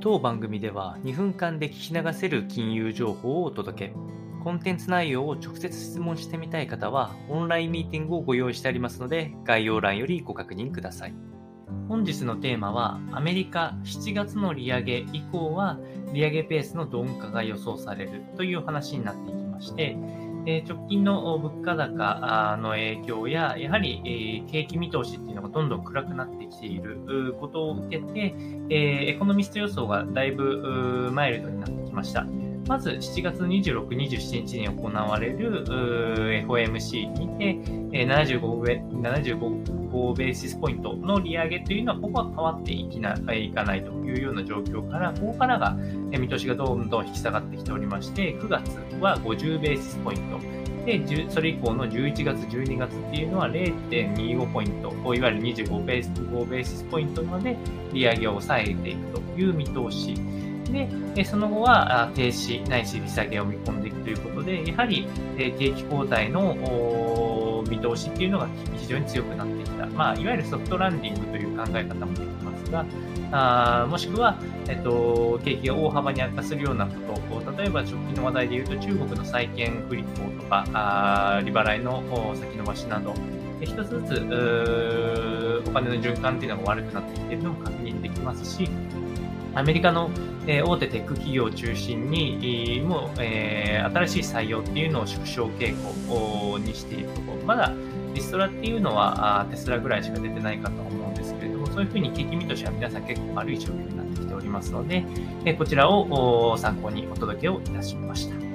当番組では2分間で聞き流せる金融情報をお届け。コンテンツ内容を直接質問してみたい方は、オンラインミーティングをご用意してありますので、概要欄よりご確認ください。本日のテーマは、アメリカ7月の利上げ以降は、利上げペースの鈍化が予想されるという話になっていきまして、え直近の物価高の影響や、やはり、景気見通しっていうのがどんどん暗くなってきていることを受けて、えエコノミスト予想がだいぶマイルドになってきました。まず7月26、27日に行われる FOMC にて75ベ ,75 ベーシスポイントの利上げというのは、ここは変わっていきないかないというような状況から、ここからが見通しがどんどん引き下がってきておりまして、9月は50ベーシスポイント。で、それ以降の11月、12月っていうのは0.25ポイント、いわゆる25ベース5ベーシスポイントまで利上げを抑えていくという見通し。で、その後は停止ないし利下げを見込んでいくということで、やはり景気後退の見通しっていうのが非常に強くなってきた。まあ、いわゆるソフトランディングという考え方もできますが、あもしくは、えっと、景気が大幅に悪化するようなことを、例えば直近の話題で言うと中国の債券不履行とか、あ利払いの先延ばしなど、一つずつお金の循環っていうのが悪くなってきているのも確認できますし、アメリカの、え大手テック企業を中心に、もう、えー、新しい採用っていうのを縮小傾向にしているところ、まだリストラっていうのはテスラぐらいしか出てないかと思うんです、そういうふうに景気見通しは皆さん結構悪い状況になってきておりますので、えこちらを参考にお届けをいたしました。